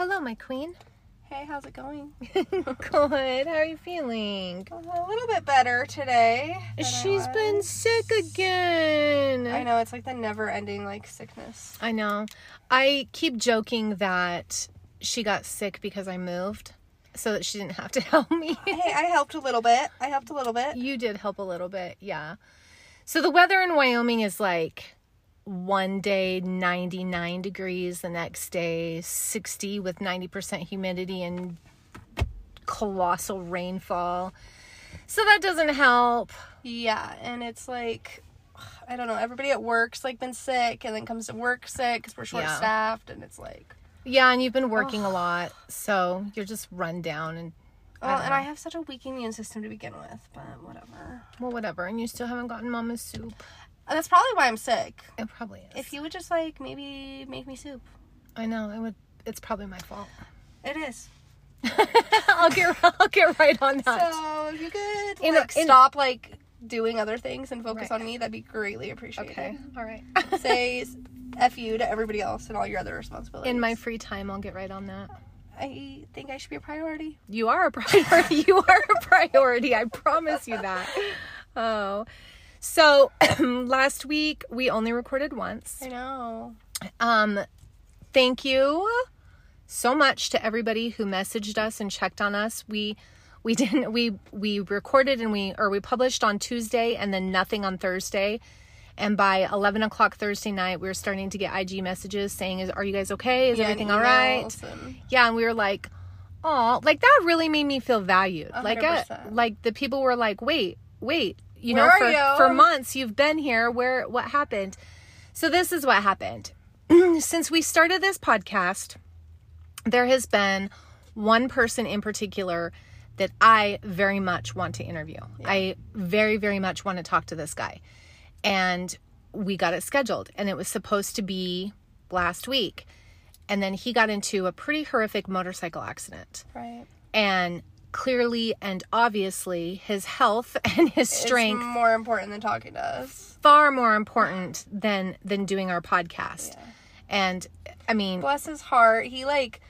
Hello, my queen. Hey, how's it going? Good. How are you feeling? A little bit better today. She's been sick again. I know it's like the never-ending like sickness. I know. I keep joking that she got sick because I moved so that she didn't have to help me. hey, I helped a little bit. I helped a little bit. you did help a little bit, yeah. So the weather in Wyoming is like one day 99 degrees, the next day 60 with 90% humidity and colossal rainfall. So that doesn't help. Yeah, and it's like I don't know. Everybody at work's like been sick, and then comes to work sick because we're short-staffed, and it's like. Yeah, and you've been working a lot, so you're just run down and Well, don't and. I have such a weak immune system to begin with, but whatever. well, whatever. And you still haven't gotten mama's soup. That's probably why I'm sick. It probably is. If you would just like maybe make me soup. I know it would. It's probably my fault. It is. I'll get. I'll get right on that. So if you could In like in- stop like doing other things and focus Right. on me, that'd be greatly appreciated. okay. All right. Say f you to everybody else and all your other responsibilities. In my free time, I'll get right on that. I think I should be a priority. You are a priority. you are a priority. I promise you that. Oh. So last week we only recorded once. I know. Um thank you so much to everybody who messaged us and checked on us. We we didn't we we recorded and we or we published on Tuesday and then nothing on Thursday. And by eleven o'clock Thursday night, we were starting to get IG messages saying, "Is are you guys okay? Is Yeah, everything all right?" and- Yeah, and we were like, "Oh, like that really made me feel valued." Like, uh, 100%. like the people were like, "Wait, wait, you Where know, for you?" for months you've been here. Where what happened?" So this is what happened. Since we started this podcast, there has been one person in particular that I very much want to interview. I very, very much want to talk to this guy. And we got it scheduled, and it was supposed to be last week. And then he got into a pretty horrific motorcycle accident. Right. And clearly and obviously, his health and his strength It's more important than talking to us. far more important than than doing our podcast. And I mean, Bless his heart. He like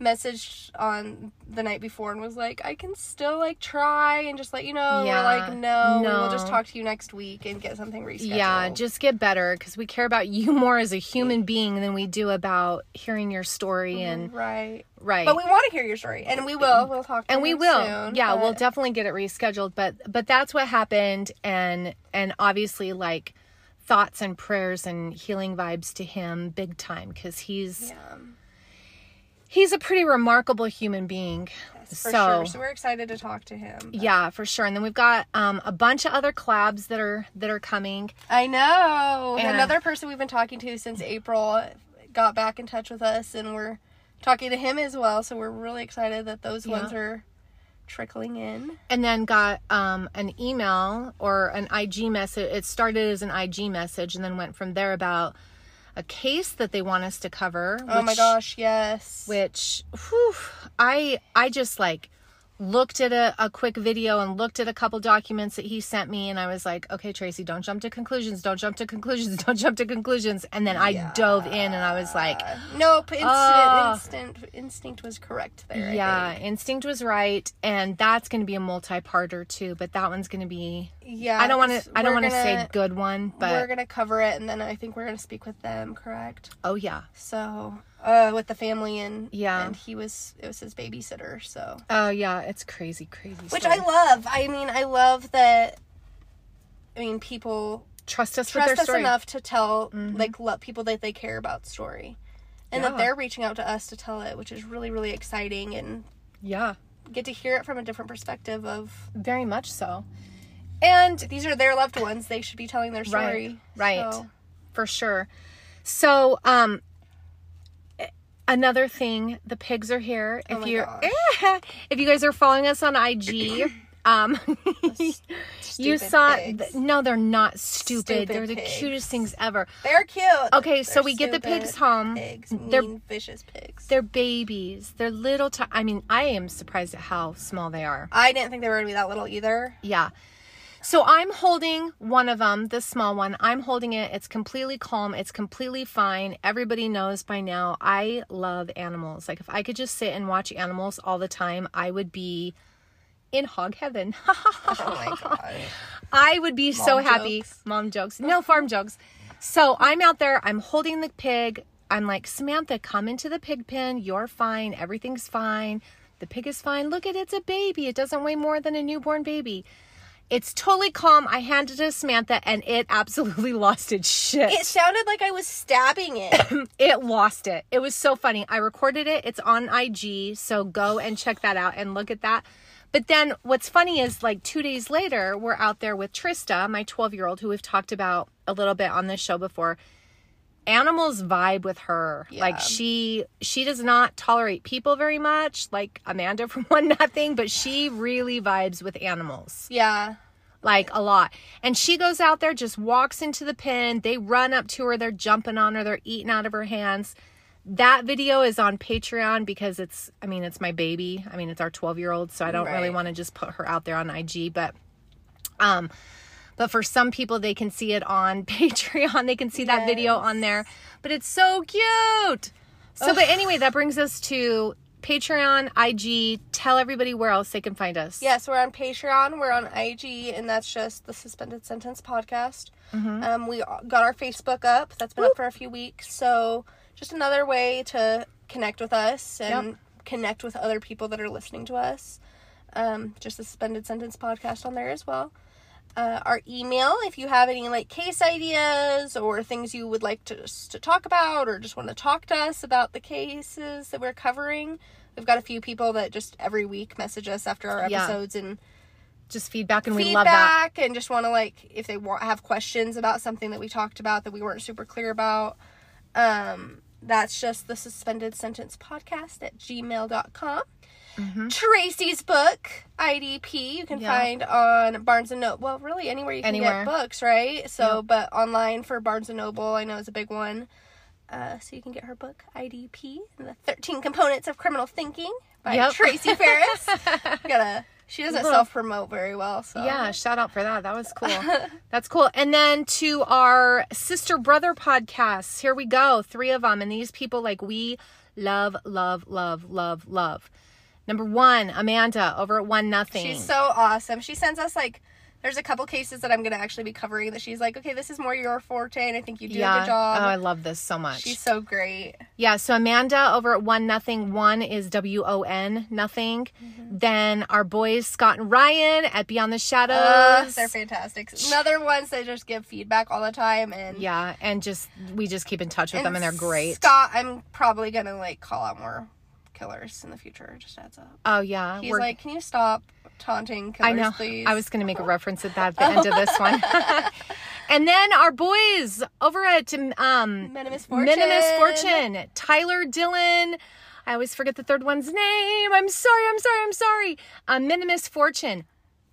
messaged on the night before and was like, I can still like try and just let you know. Yeah, We're like, no, no, we will just talk to you next week and get something rescheduled. yeah, just get better because we care about you more as a human being than we do about hearing your story mm-hmm, and right. right. But we want to hear your story, and we will. We'll talk. To and we will soon, yeah we'll definitely get it rescheduled but but that's what happened and and obviously like thoughts and prayers and healing vibes to him big time because he's Yeah, he's a pretty remarkable human being for so sure. So we're excited to talk to him. but- yeah for sure and then we've got um a bunch of other collabs that are that are coming I know. And- Another person we've been talking to since April got back in touch with us, and we're talking to him as well. So we're really excited that those ones are trickling in. and then got um an email or an IG message it started as an IG message and then went from there about a case that they want us to cover Oh my gosh, yes. which whew, I I just like looked at a, a quick video and looked at a couple documents that he sent me and I was like, okay, Tracy, don't jump to conclusions, don't jump to conclusions, don't jump to conclusions. And then I dove in and I was like, nope, instant, Oh. instant, instinct was correct there. Yeah, instinct was right, and that's going to be a multi-parter too. But that one's going to be. yeah. I don't want to. I don't want to say good one, but we're gonna cover it, and then I think we're gonna speak with them. Correct. oh yeah, So, uh, with the family and Yeah. and he was it was his babysitter. So, oh yeah, it's crazy, crazy. which story. I love. I mean, I love that. I mean, people trust us with trust their us story. Mm-hmm. enough to tell like let people that they care about story, and Yeah. that they're reaching out to us to tell it, which is really really exciting and Yeah, get to hear it from a different perspective of very much so. And these are their loved ones. They should be telling their story. right. So, for sure. So, um, another thing, the pigs are here. If Oh you're, gosh. if you guys are following us on IG, um, you saw. th- no, they're not stupid. Stupid they're the pigs. cutest things ever. They're cute. Okay, so They're we get the pigs home. Pigs, They're- vicious pigs. They're babies. They're little. T- I mean, I am surprised at how small they are. I didn't think they were gonna be that little either. Yeah. So I'm holding one of them, the small one. I'm holding it. It's completely calm. It's completely fine. Everybody knows by now I love animals. Like if I could just sit and watch animals all the time, I would be in hog heaven. oh my god. I would be so Mom happy. Mom jokes. No farm jokes. So I'm out there. I'm holding the pig. I'm like, Samantha, come into the pig pen. You're fine. Everything's fine. The pig is fine. Look at it. It's a baby. It doesn't weigh more than a newborn baby. It's totally calm. I handed it to Samantha and it absolutely lost its shit. It sounded like I was stabbing it. it lost it. It was so funny. I recorded it. It's on IG, so go and check that out and look at that. But then what's funny is like 2 days later, we're out there with Trista, my 12-year-old who we've talked about a little bit on this show before. Animals vibe with her. Like she she does not tolerate people very much, like Amanda from Won Nothing, but she really vibes with animals yeah. like a lot. And she goes out there, just walks into the pen. They run up to her, they're jumping on her, they're eating out of her hands. That video is on Patreon because it's, I mean, it's my baby. I mean, it's our 12 year old, so I don't really want to just put her out there on IG, but, um, but for some people, they can see it on Patreon. They can see that video on there, but it's so cute. So, but anyway, that brings us to Patreon, IG. Tell everybody where else they can find us. Yes, we're on Patreon, we're on IG, and that's just the Suspended Sentence podcast. Mm-hmm. Um, we got our Facebook up. That's been up for a few weeks. So just another way to connect with us and Yep. connect with other people that are listening to us. Um, just the Suspended Sentence podcast on there as well. Uh, our email, if you have any like case ideas or things you would like to, to talk about or just want to talk to us about the cases that we're covering. We've got a few people that just every week message us after our Yeah. episodes and Just feedback, and we love that. and just want to like if they want have questions about something that we talked about that we weren't super clear about um that's just the suspended sentence podcast at gmail.com tracy's book idp you can Mm-hmm. Yeah. find on barnes and noble well really anywhere you can Anywhere. get books right so but online for barnes and noble i know is a big one uh, so you can get her book idp and the 13 components of criminal thinking by Yep. tracy ferris gotta she doesn't self promote very well so Yeah, shout out for that. That was cool. That's cool. And then to our sister brother podcasts. Here we go. Three of them. And these people, like, we love, love, love, love, love. Number one, Amanda over at Won Nothing. She's so awesome. She sends us like there's a couple cases that I'm gonna actually be covering that she's like, okay, this is more your forte, and I think you do yeah. a good job. Oh, I love this so much. She's so great. Yeah, so Amanda over at Won Nothing. One is W O N Nothing. Mm-hmm. Then our boys Scott and Ryan at Beyond the Shadows. Uh, they're fantastic. Another ones that just give feedback all the time, and yeah, and just we just keep in touch with them, and they're great. Scott, I'm probably gonna like call out more killers in the future. Just adds up. oh yeah, He's we're- like, can you stop taunting killers, I know. please? I was going to make a reference at that at the end of this one. and then our boys over at um, Men Fortune. Of Misfortune, Tyler Dylan. I always forget the third one's name. I'm sorry. I'm sorry. I'm sorry. Men of Misfortune.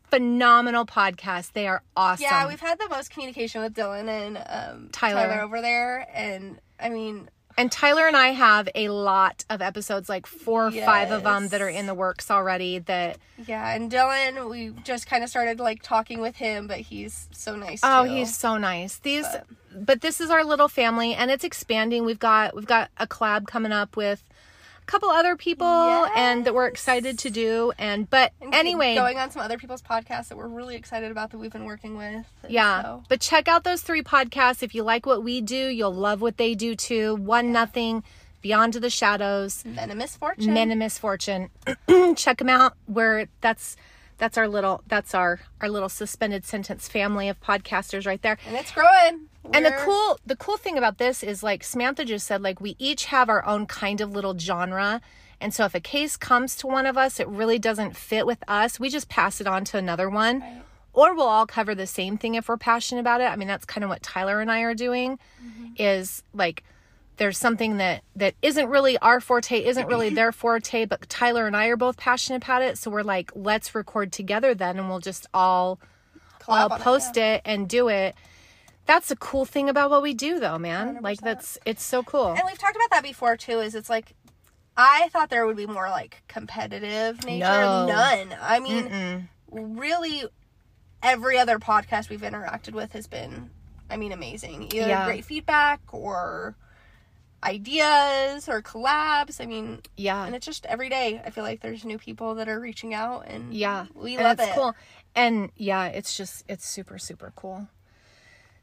Phenomenal podcast. They are awesome. Yeah, we've had the most communication with Dylan and um, Tyler. Tyler over there, and I mean, and Tyler and I have a lot of episodes, like four or five of them that are in the works already. That Yeah, and Dylan, we just kind of started like talking with him, but he's so nice. Oh, too. he's so nice. These but. this is our little family and it's expanding. We've got we've got a collab coming up with couple other people and that we're excited to do and but And anyway, going on some other people's podcasts that we're really excited about that we've been working with. yeah. so- But check out those three podcasts if you like what we do, you'll love what they do too. Won nothing, Beyond to the Shadows, Men of Misfortune. Men of Misfortune. check them out. Where that's that's our little that's our our little suspended sentence family of podcasters right there. and it's growing. And the cool the cool thing about this is like Samantha just said like we each have our own kind of little genre. And so if a case comes to one of us it really doesn't fit with us, we just pass it on to another one. Or we'll all cover the same thing if we're passionate about it. I mean that's kind of what Tyler and I are doing mm-hmm. is like there's something that that isn't really our forte, isn't really their forte, but Tyler and I are both passionate about it, so we're like let's record together then and we'll just all collab I'll on it, post it and do it. That's the cool thing about what we do though, man. Like 100%. that's it's so cool. And we've talked about that before too. Is it's like I thought there would be more like competitive nature. No. None. I mean, really, every other podcast we've interacted with has been, I mean, amazing. Either Yeah. great feedback or ideas or collabs. I mean, Yeah. and it's just every day. I feel like there's new people that are reaching out, and Yeah. we and love it's it. cool. And yeah, it's just it's super super cool.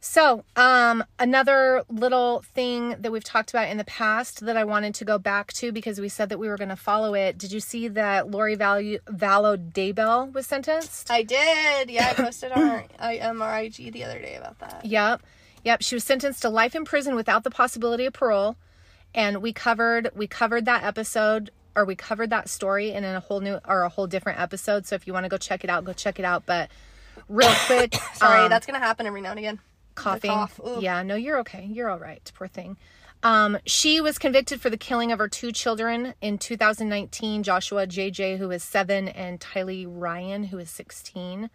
So, um another little thing that we've talked about in the past that I wanted to go back to because we said that we were going to follow it. Did you see that Lori Value Vallow Daybell was sentenced? I did. Yeah, I posted on our, I, um, the other day about that. Yep. Yep, she was sentenced to life in prison without the possibility of parole. And we covered we covered that episode or we covered that story in a whole new or a whole different episode. So if you want to go check it out, go check it out. But real quick, Sorry, um, that's gonna happen every now and again. Coughing. cough. Yeah, no, you're okay. You're all right. Poor thing. Um, she was convicted for the killing of her two children in 2019 Joshua JJ, who is seven, and Tylee Ryan, who is 16.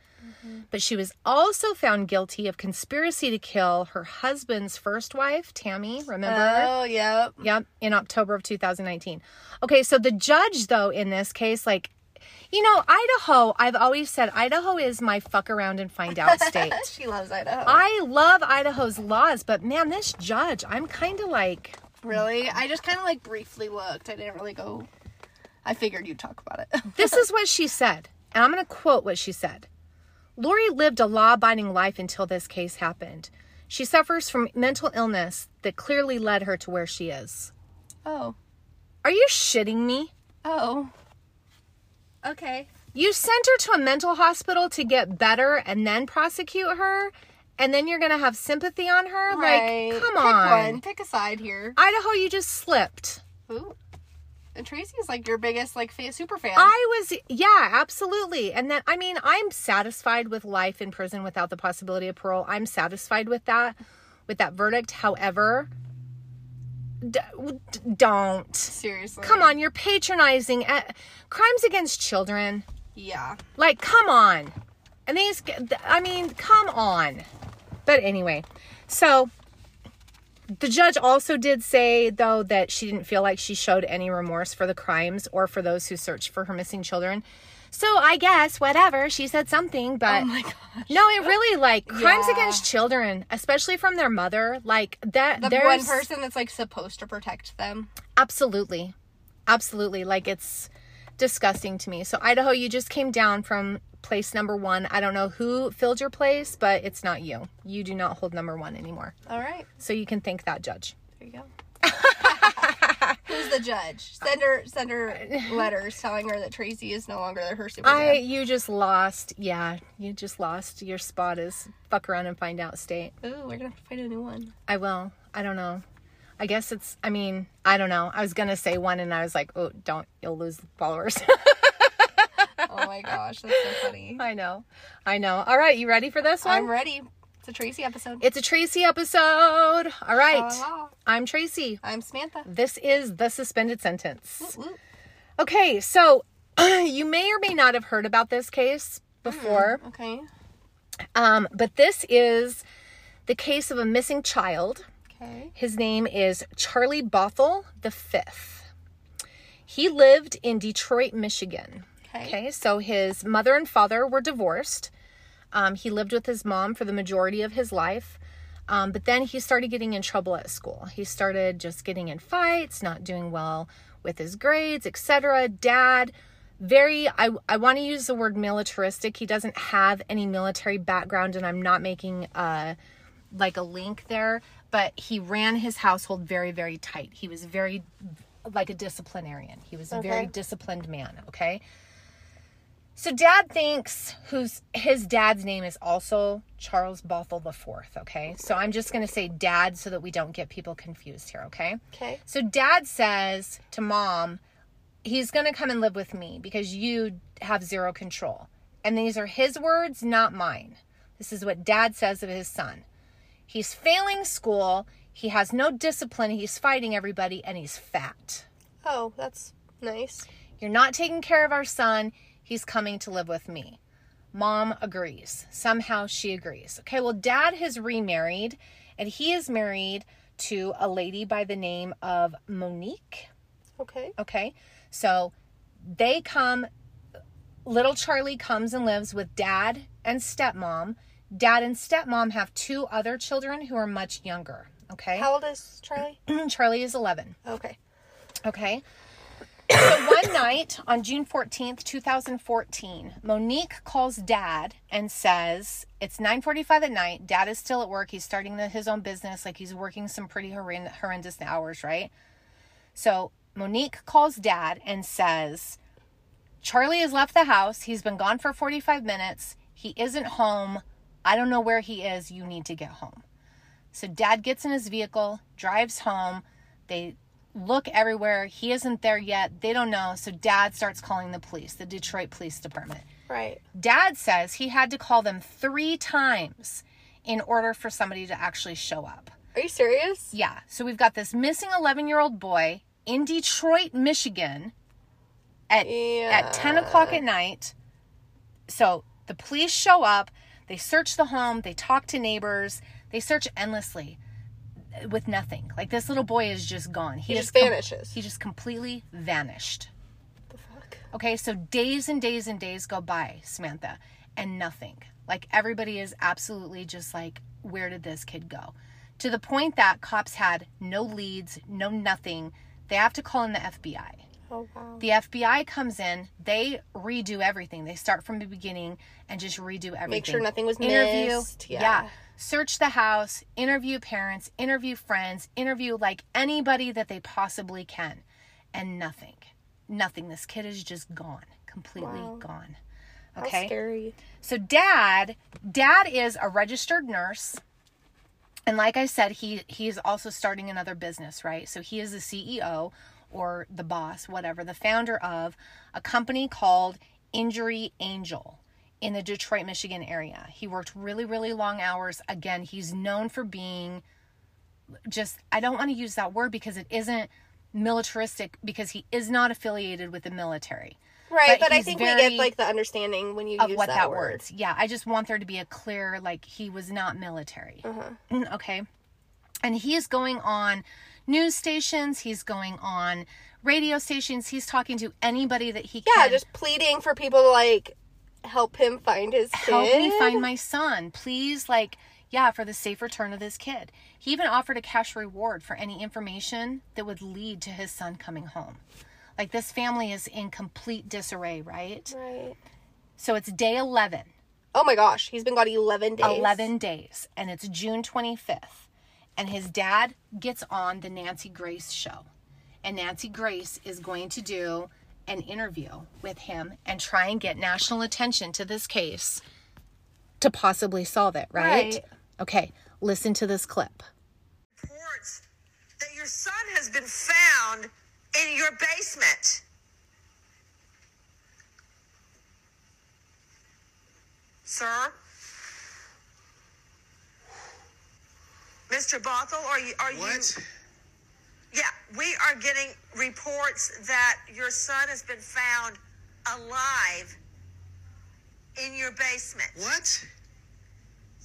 But she was also found guilty of conspiracy to kill her husband's first wife, Tammy. Remember? Oh, yep. Yep, in October of 2019. Okay, so the judge, though, in this case, like, you know, Idaho, I've always said Idaho is my fuck around and find out state. she loves Idaho. I love Idaho's laws, but man, this judge, I'm kind of like, really? I just kind of like briefly looked. I didn't really go. I figured you'd talk about it. this is what she said. And I'm going to quote what she said Lori lived a law abiding life until this case happened. She suffers from mental illness that clearly led her to where she is. oh. Are you shitting me? Oh. Okay. You sent her to a mental hospital to get better and then prosecute her, and then you're going to have sympathy on her? Right. Like, come Pick on. one. Pick a side here. Idaho, you just slipped. Ooh. And Tracy is like your biggest like super fan. I was, yeah, absolutely. And then, I mean, I'm satisfied with life in prison without the possibility of parole. I'm satisfied with that, with that verdict. However, d- don't. Seriously. Come on, you're patronizing uh, crimes against children. Yeah. Like, come on. And these, I mean, come on. But anyway, so the judge also did say, though, that she didn't feel like she showed any remorse for the crimes or for those who searched for her missing children. So I guess, whatever, she said something, but Oh my gosh. no, it really, like, crimes Yeah. against children, especially from their mother, like, that, The there's. one person that's like supposed to protect them. Absolutely. Absolutely. Like it's disgusting to me. So Idaho, you just came down from place number 1. I don't know who filled your place, but it's not you. You do not hold number 1 anymore. All right. So you can thank that judge. There you go. The judge? Send her send her letters telling her that Tracy is no longer her Superman. I you just lost. Yeah, you just lost. Your spot is fuck around and find out state. Ooh, we're gonna have to find a new one. I will. I don't know. I guess it's I mean, I don't know. I was to say one and I was like, "Oh, don't. You'll lose followers." Oh my gosh, that's so funny. I know. I know. All right, you ready for this one? I'm ready. A Tracy episode. It's a Tracy episode. All right. Hello. I'm Tracy. I'm Samantha. This is the suspended sentence. Okay, so you may or may not have heard about this case before, Okay. um, but this is the case of a missing child. Okay. His name is Charlie Bothell the Fifth. He lived in Detroit, Michigan. Okay. Okay, so his mother and father were divorced. Um, he lived with his mom for the majority of his life. Um, but then he started getting in trouble at school. He started just getting in fights, not doing well with his grades, etc. Dad, very, I, I want to use the word militaristic. He doesn't have any military background, and I'm not making uh, like a link there, but he ran his household very, very tight. He was very, like a disciplinarian. He was a very disciplined man, okay? So dad thinks whose his dad's name is also Charles Bothell the Fourth, okay? So I'm just gonna say dad so that we don't get people confused here, okay? Okay. So dad says to mom, he's gonna come and live with me because you have zero control. And these are his words, not mine. This is what dad says of his son. He's failing school, he has no discipline, he's fighting everybody, and he's fat. Oh, that's nice. You're not taking care of our son. He's coming to live with me. Mom agrees. Somehow she agrees. Okay, well, dad has remarried and he is married to a lady by the name of Monique. Okay. Okay, so they come, little Charlie comes and lives with dad and stepmom. Dad and stepmom have two other children who are much younger. Okay. How old is Charlie? Charlie is 11. Okay. Okay. So one night on June 14th, 2014, Monique calls dad and says, It's 9:45 at night. Dad is still at work. He's starting the, his own business. Like he's working some pretty horrend- horrendous hours, right? So Monique calls dad and says, Charlie has left the house. He's been gone for 45 minutes. He isn't home. I don't know where he is. You need to get home. So dad gets in his vehicle, drives home. They look everywhere. He isn't there yet. They don't know. So dad starts calling the police, the Detroit Police Department. Right. Dad says he had to call them three times in order for somebody to actually show up. Are you serious? Yeah. So we've got this missing 11 year old boy in Detroit, Michigan at, at 10 o'clock at night. So the police show up, they search the home, they talk to neighbors, they search endlessly with nothing. Like this little boy is just gone. He is just vanishes. he just completely vanished. The fuck? Okay, so days and days and days go by, Samantha, and nothing. Like everybody is absolutely just like, where did this kid go? To the point that cops had no leads, no nothing. They have to call in the FBI. Oh wow. The FBI comes in, they redo everything. They start from the beginning and just redo everything. Make sure nothing was interview, missed. Yeah. Search the house, interview parents, interview friends, interview like anybody that they possibly can. And nothing. Nothing. This kid is just gone. Completely Wow. gone. How Okay. scary. So dad, dad is a registered nurse. And like I said, he he is also starting another business, right? So he is the CEO or the boss, whatever, the founder of a company called Injury Angel in the Detroit, Michigan area. He worked really, really long hours. Again, he's known for being just I don't want to use that word because it isn't militaristic because he is not affiliated with the military Right, But but, I think we get like the understanding when you of use what that, that, word. word. Yeah, I just want there to be a clear like he was not military. Uh-huh. Mm, Okay. And he is going on news stations, he's going on radio stations, he's talking to anybody that he Yeah, can. Yeah, just pleading for people to like help him find his kid. help me find my son. Please like yeah, for the safe return of this kid. He even offered a cash reward for any information that would lead to his son coming home. Like this family is in complete disarray, right? Right. So it's day 11. Oh my gosh, he's been gone 11 days. 11 days and it's June 25th and his dad gets on the Nancy Grace show and Nancy Grace is going to do an interview with him and try and get national attention to this case to possibly solve it, right? Right. Okay, listen to this clip. reports that your son has been found in your basement. Sir? Mr. Bothell, are you are you What? Yeah, we are getting reports that your son has been found alive in your basement. What?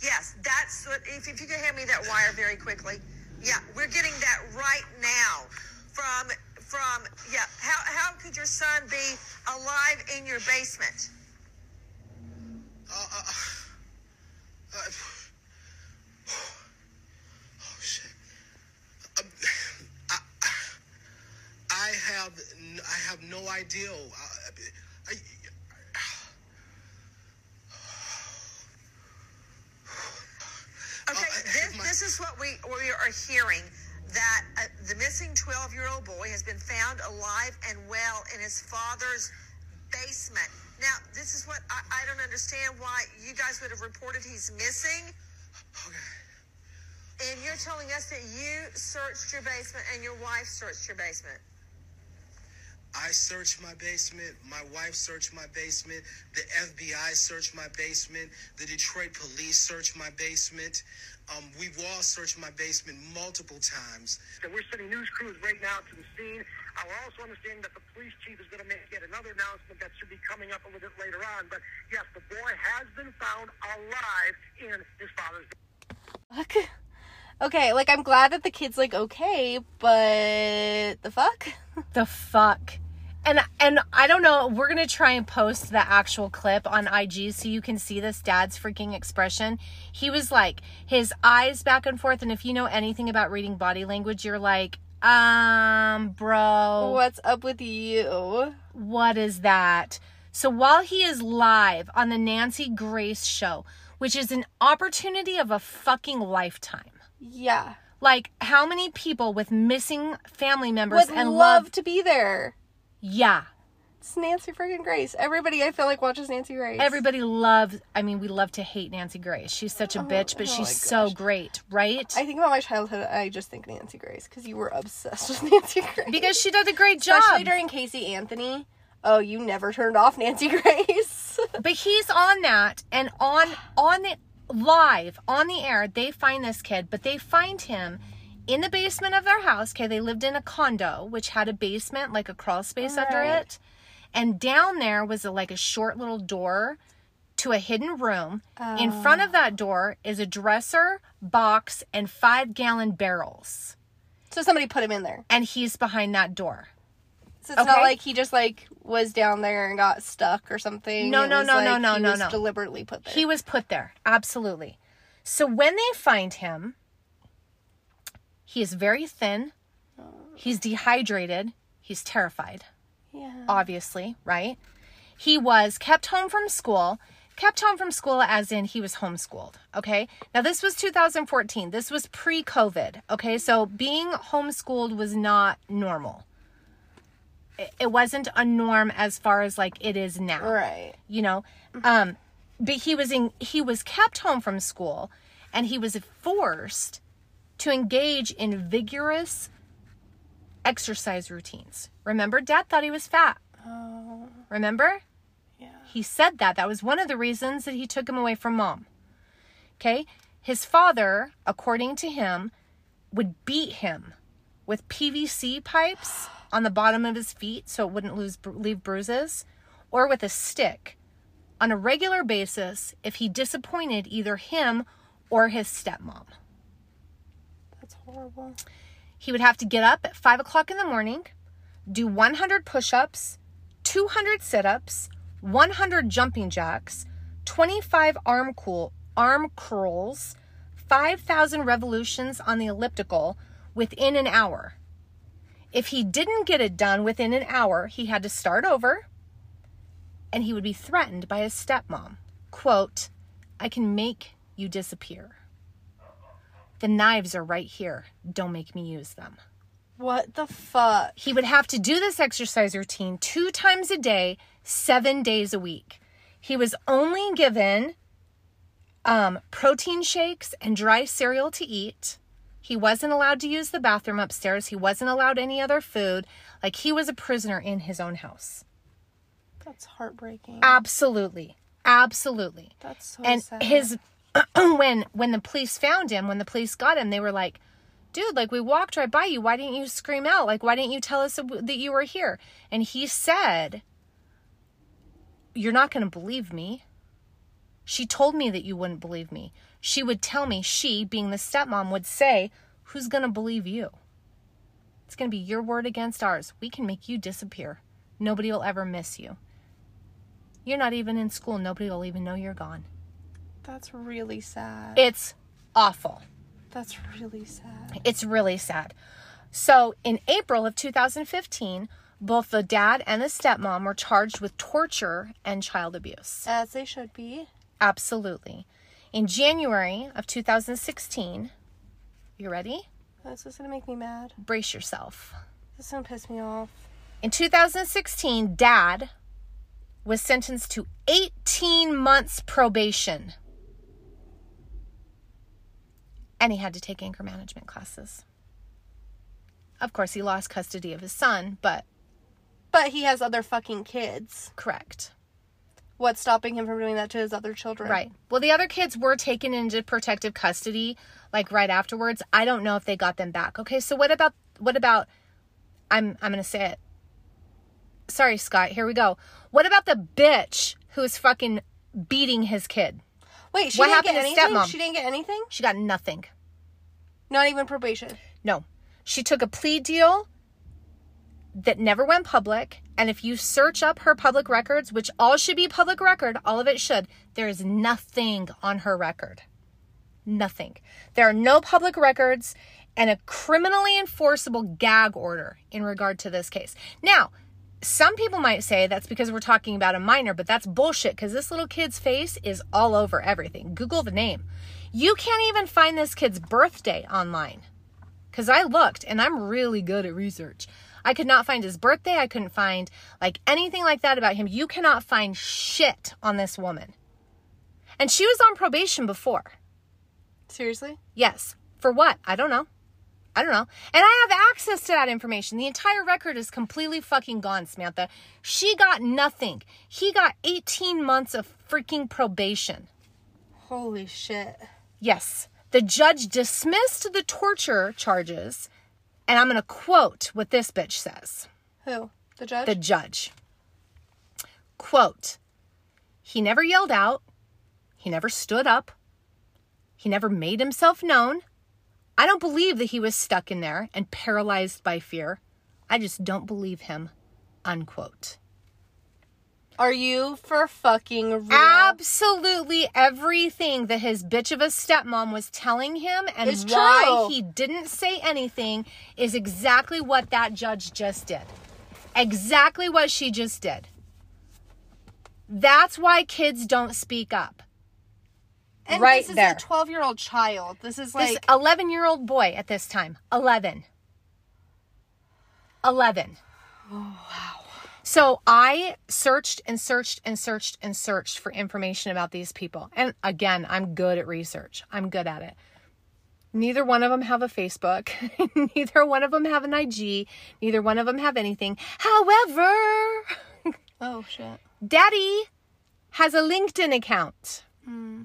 Yes, that's what. If, if you can hand me that wire very quickly. Yeah, we're getting that right now from from. Yeah, how how could your son be alive in your basement? Uh, uh, uh, oh shit. Um, I, I have I have no idea. I, I, Okay, Oh, this, my- this is what we we are hearing that uh, the missing 12 year old boy has been found alive and well in his father's basement. Now, this is what I, I don't understand why you guys would have reported he's missing. okay. And you're telling us that you searched your basement and your wife searched your basement. I searched my basement. My wife searched my basement. The FBI searched my basement. The Detroit police searched my basement. Um, we've all searched my basement multiple times. So we're sending news crews right now to the scene. I will also understand that the police chief is going to make yet another announcement that should be coming up a little bit later on. But yes, the boy has been found alive in his father's. Fuck. Okay, like I'm glad that the kid's like okay, but the fuck? The fuck. And and I don't know. We're gonna try and post the actual clip on IG so you can see this dad's freaking expression. He was like his eyes back and forth, and if you know anything about reading body language, you're like, um, bro, What's up with you? what is that? So while he is live on the Nancy Grace show, which is an opportunity of a fucking lifetime. Yeah. Like how many people with missing family members Would and love love to be there. Yeah. It's Nancy freaking Grace. Everybody I feel like watches Nancy Grace. Everybody loves I mean we love to hate Nancy Grace. She's such a oh, bitch, but oh she's so great, right? I think about my childhood. I just think Nancy Grace because you were obsessed with Nancy Grace. because she did a great job. especially during Casey Anthony. Oh, you never turned off Nancy Grace. but he's on that and on on the live on the air they find this kid but they find him in the basement of their house okay they lived in a condo which had a basement like a crawl space under Right. it and down there was a, like a short little door to a hidden room in oh. front of that door is a dresser box and five gallon barrels so somebody put him in there. and he's behind that door So it's Okay. not like he just like was down there and got stuck or something. No, no, no, no, like no, he no, was no. Deliberately put there. He was put there. Absolutely. So when they find him, he is very thin. He's dehydrated. He's terrified, yeah. obviously, right? He was kept home from school. Kept home from school as in he was homeschooled. Okay. Now, this was 2014. This was pre COVID. Okay. So being homeschooled was not normal. It- It wasn't a norm as far as like it is now Right. you know um but he was in he was kept home from school and he was forced to engage in vigorous exercise routines. Remember dad thought he was fat. Oh. Remember? Yeah. he said that. That was one of the reasons that he took him away from mom. Okay? His father according to him would beat him with pvc pipes on the bottom of his feet so it wouldn't lose leave bruises or with a stick on a regular basis if he disappointed either him or his stepmom horrible. he would have to get up at five o'clock in the morning, do 100 push ups, 200 sit ups, 100 jumping jacks, 25 arm, cool, arm curls, 5,000 revolutions on the elliptical within an hour. If he didn't get it done within an hour, he had to start over and he would be threatened by his stepmom. Quote, I can make you disappear. The knives are right here. Don't make me use them. What the fuck? He would have to do this exercise routine two times a day, seven days a week. He was only given um, protein shakes and dry cereal to eat. He wasn't allowed to use the bathroom upstairs. He wasn't allowed any other food. Like he was a prisoner in his own house. That's heartbreaking. Absolutely. Absolutely. That's so and sad. his when when the police found him when the police got him they were like dude like we walked right by you. Why didn't you scream out? Like why didn't you tell us that you were here? And he said you're not going to believe me. She told me that you wouldn't believe me. She would tell me she being the stepmom would say who's going to believe you? It's going to be your word against ours. We can make you disappear. Nobody will ever miss you. You're not even in school. Nobody will even know you're gone That's really sad. it's awful. That's really sad. It's really sad. So, in April of 2015, both the dad and the stepmom were charged with torture and child abuse. As they should be. Absolutely. In January of 2016, you ready? This is gonna make me mad. Brace yourself. This is gonna piss me off. In 2016, dad was sentenced to 18 months probation. And he had to take anger management classes. Of course, he lost custody of his son, but But he has other fucking kids. correct. What's stopping him from doing that to his other children? Right. Well, the other kids were taken into protective custody like right afterwards. I don't know if they got them back. Okay, so what about what about I'm I'm going to say it. Sorry, Scott. Here we go. What about the bitch who's fucking beating his kid? Wait, she What didn't happened get to anything? stepmom? She didn't get anything? She got nothing. Not even probation. No. She took a plea deal that never went public And if you search up her public records, which all should be public record, all of it should, there is nothing on her record. Nothing. There are no public records and a criminally enforceable gag order in regard to this case. Now, some people might say that's because we're talking about a minor, but that's bullshit because this little kid's face is all over everything. Google the name. You can't even find this kid's birthday online because I looked and I'm really good at research. I could not find his birthday. I couldn't find like anything like that about him. You cannot find shit on this woman. And she was on probation before. Seriously? Yes. For what? I don't know. I don't know. And I have access to that information. The entire record is completely fucking gone, Samantha. She got nothing. He got 18 months of freaking probation. Holy shit. Yes. The judge dismissed the torture charges. And I'm going to quote what this bitch says. Who? The judge? The judge. Quote He never yelled out. He never stood up. He never made himself known. I don't believe that he was stuck in there and paralyzed by fear. I just don't believe him. Unquote. Are you for fucking real? Absolutely everything that his bitch of a stepmom was telling him and It's why true. he didn't say anything is exactly what that judge just did. Exactly what she just did. That's why kids don't speak up. And right this is there. a 12 year old child. This is This like. 11 year old boy at this time. 11. 11. Oh, wow. So I searched and searched and searched and searched for information about these people. And again, I'm good at research, I'm good at it. Neither one of them have a Facebook. Neither one of them have an IG. Neither one of them have anything. However, oh, shit. Daddy has a LinkedIn account. Hmm.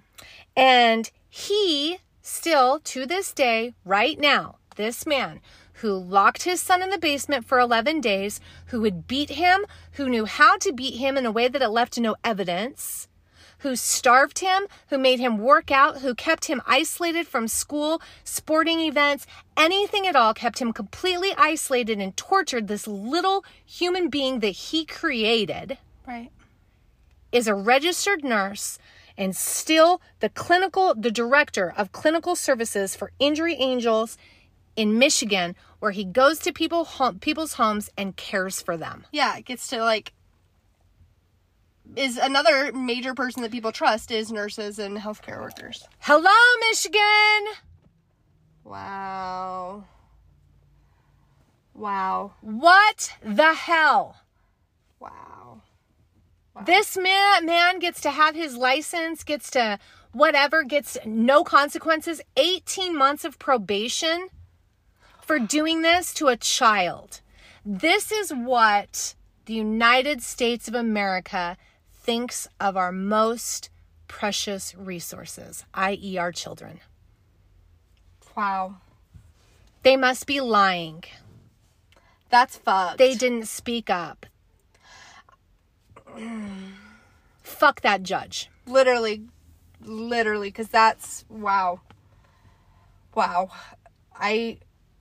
And he still, to this day, right now, this man who locked his son in the basement for 11 days, who would beat him, who knew how to beat him in a way that it left no evidence, who starved him, who made him work out, who kept him isolated from school, sporting events, anything at all, kept him completely isolated and tortured this little human being that he created Right. is a registered nurse and still the clinical the director of clinical services for injury angels in Michigan where he goes to people home, people's homes and cares for them. Yeah, it gets to like. Is another major person that people trust is nurses and healthcare workers. Hello Michigan. Wow. Wow. What the hell? Wow. This man man gets to have his license, gets to whatever, gets no consequences, 18 months of probation for doing this to a child. This is what the United States of America thinks of our most precious resources, i.e., our children. Wow. They must be lying. That's fucked. They didn't speak up. Fuck that judge. literally literally because that's wow. Wow. I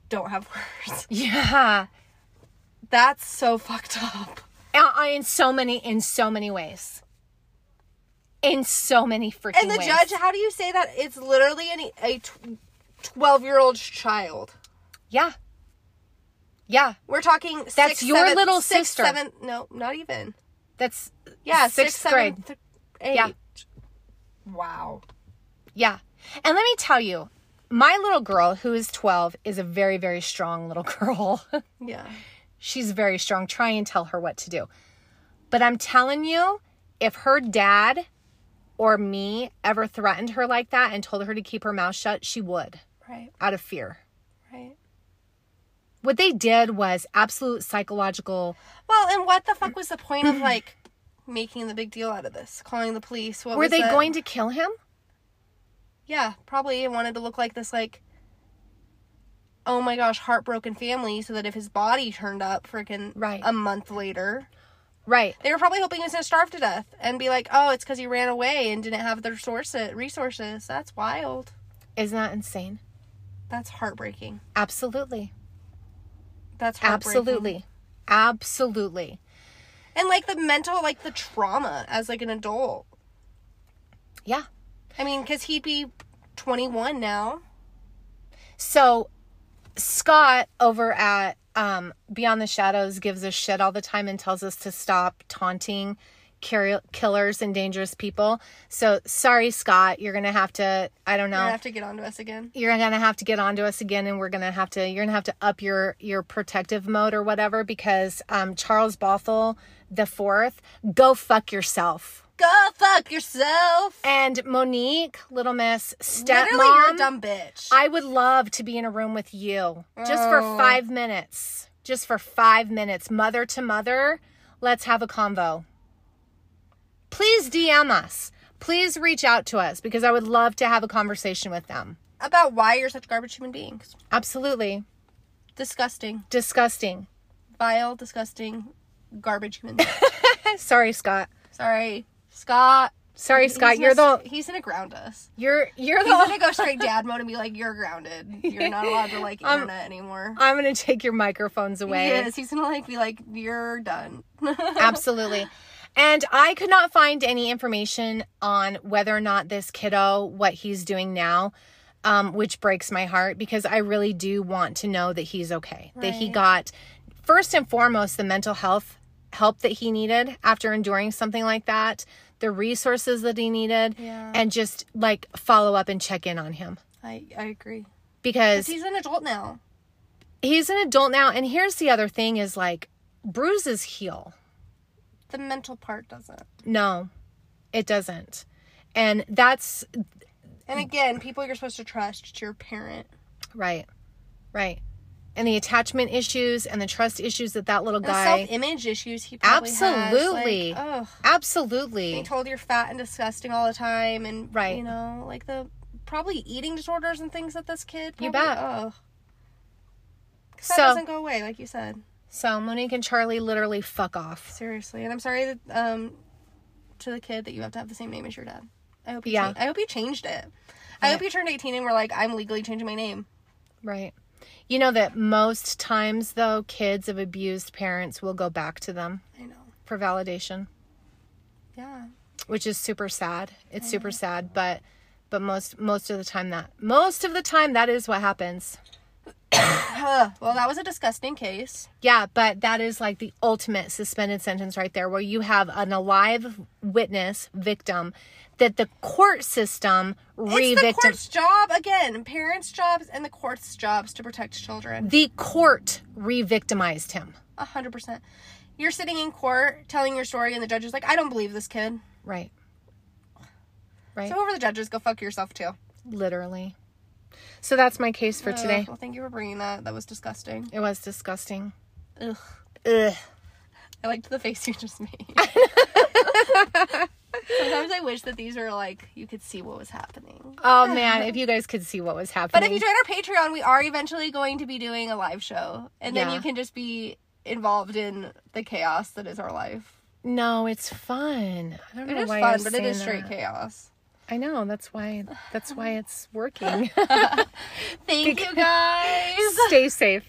don't have words. Yeah. that's so fucked up. In so many in so many ways. In so many freaking and the ways. judge how do you say that? It's literally an, a 12 year old child. Yeah. Yeah. We're talking That's six, your seven- little six, sister. seven no not even that's yeah sixth six, grade. seven, th- eight. Yeah. wow. Yeah. And let me tell you my little girl who is 12 is a very very strong little girl. Yeah. She's very strong. Try and tell her what to do. But i'm telling you if her dad or me ever threatened her like that and told her to keep her mouth shut she would. Right. Out of fear. Right what they did was absolute psychological well and what the fuck was the point of like making the big deal out of this calling the police what were they the- going to kill him Yeah, probably wanted to look like this like oh my gosh, heartbroken family so that if his body turned up freaking Right. a month later, right they were probably hoping he was going to starve to death and be like, "Oh, it's cuz he ran away and didn't have the resources resources." That's wild. isn't that insane That's heartbreaking. absolutely That's absolutely absolutely And like the mental, like the trauma as like an adult. Yeah. I mean, because he'd be 21 now. So Scott over at um, Beyond the Shadows gives us shit all the time and tells us to stop taunting kill- killers and dangerous people. So sorry, Scott, you're gonna have to. I don't know. You're gonna have to get onto us again. you're gonna have to get onto us again and we're gonna have to you're gonna have to up your your protective mode or whatever because um charles bothell the fourth go fuck yourself Go fuck yourself. and monique little miss Literally, you're a stepmom dumb bitch. i would love to be in a room with you just for Oh. five minutes just for five minutes mother to mother let's have a convo please dm us please reach out to us because i would love to have a conversation with them About why you're such garbage human beings. absolutely Disgusting. disgusting Vile, disgusting, garbage human beings. Sorry, Scott. Sorry. Scott. Sorry, He's Scott. gonna You're the He's gonna ground us. you're you're He's the. gonna go straight dad mode and be like, "You're grounded. You're not allowed to like Um, internet anymore." I'm gonna take your microphones away. Yes, he's gonna like be like, "You're done." Absolutely. And I could not find any information on whether or not this kiddo, what he's doing now, um, which breaks my heart because I really do want to know that he's okay. That he got, first and foremost, the mental health help that he needed after enduring something like that, the resources that he needed, Yeah. and just like follow up and check in on him. I I agree. Because He's an adult now. he's an adult now and here's the other thing is like bruises heal The mental part doesn't. no it doesn't and that's And again, people you're supposed to trust. It's your parent. right right and the attachment issues and the trust issues that that little The guy self-image issues he probably Absolutely. Has. Like, absolutely Being told you're fat and disgusting all the time, and Right. you know, like the probably eating disorders and things that this kid. You probably- bet. Ugh. 'Cause So- that doesn't go away, like you said. So monique and charlie literally fuck off Seriously, and I'm sorry that um to the kid that you have to have the same name as your dad. I hope you Yeah. cha- I hope you changed it. I hope you turned 18 and were like, I'm legally changing my name. right you know that most times though kids of abused parents will go back to them I know. for validation Yeah. which is super sad. It's super sad, but but most most of the time that most of the time that is what happens. Ugh. well, that was a disgusting case. Yeah, but that is like the ultimate suspended sentence right there where you have an alive witness victim that the court system revictimized. It's the court's job again. Parents' jobs and the court's jobs to protect children. the court re-victimized him. A hundred percent. You're sitting in court telling your story, and the judge is like, "I don't believe this kid." Right. Right. So over the judges, go fuck yourself too. Literally. So that's my case for today. well, thank you for bringing that. That was disgusting. It was disgusting. Ugh. Ugh. I liked the face you just made. Sometimes I wish that these were like you could see what was happening. Oh man, if you guys could see what was happening. But if you join our Patreon, we are eventually going to be doing a live show, and then Yeah. you can just be involved in the chaos that is our life. No, it's fun. I don't It know is why fun, but it is straight that. chaos. I know. That's why. That's why it's working. Thank you guys. Stay safe.